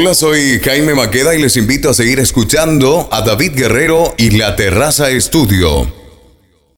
Hola, soy Jaime Maqueda y les invito a seguir escuchando a David Guerrero y La Terraza Estudio.